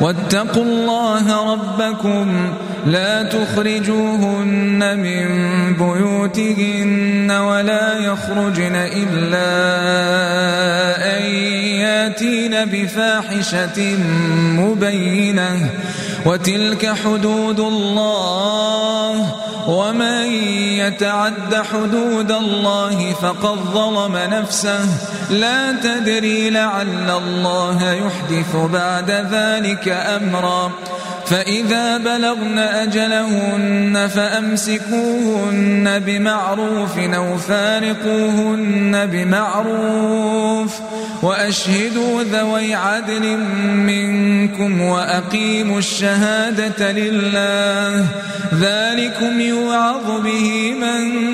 واتقوا الله ربكم لا تخرجوهن من بيوتهن ولا يخرجن إلا أن ياتين بفاحشة مبينة وتلك حدود الله ومن يتعد حدود الله فقد ظلم نفسه. لا تدري لعل الله يحدث بعد ذلك أمرا. فإذا بلغن أجلهن فأمسكوهن بمعروف أو فارقوهن بمعروف وأشهدوا ذوي عدل منكم وأقيموا الشهادة لله ذلكم يوعظ به من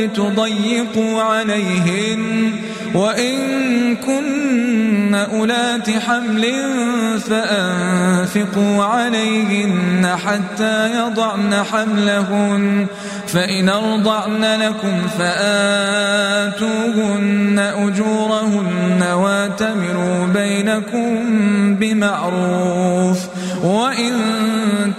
لتضيقوا عليهن وإن كن أولات حمل فأنفقوا عليهن حتى يضعن حملهن فإن أرضعن لكم فآتوهن أجورهن واتمروا بينكم بمعروف وإن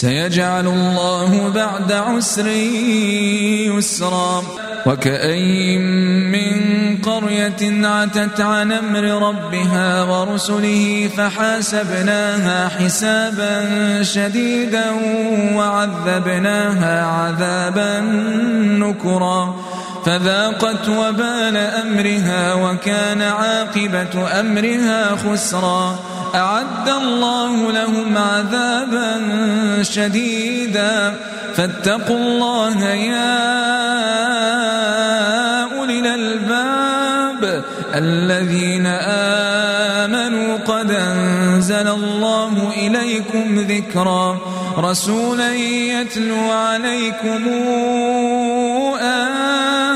سيجعل الله بعد عسر يسرا. وكأين من قرية عتت عن أمر ربها ورسله فحاسبناها حسابا شديدا وعذبناها عذابا نكرا. فذاقت وبال أمرها وكان عاقبة أمرها خسرا. أعد الله لهم عذابا شديدا. فاتقوا الله يا أولي الألباب الذين آمنوا قد أنزل الله إليكم ذكرا. رسولا يتلو عليكم آيات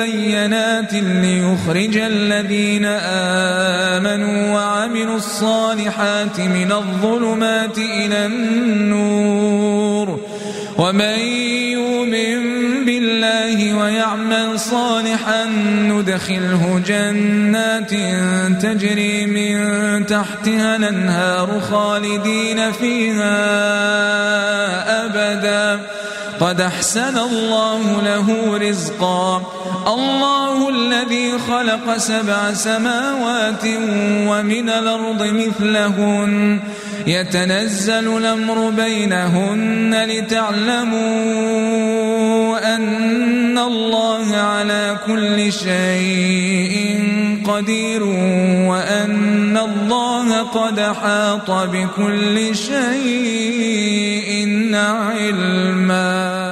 الله مبينات ليخرج الذين آمنوا وعملوا الصالحات من الظلمات إلى النور. ومن يؤمن بالله ويعمل صالحا ندخله جنات تجري من تحتها الأنهار خالدين فيها أبدا. قد أحسن الله له رزقا. الله الذي خلق سبع سماوات ومن الأرض مثلهن. يتنزل الأمر بينهن لتعلموا أن الله على كل شيء قدير وأن الله قد حاط بكل شيء علما.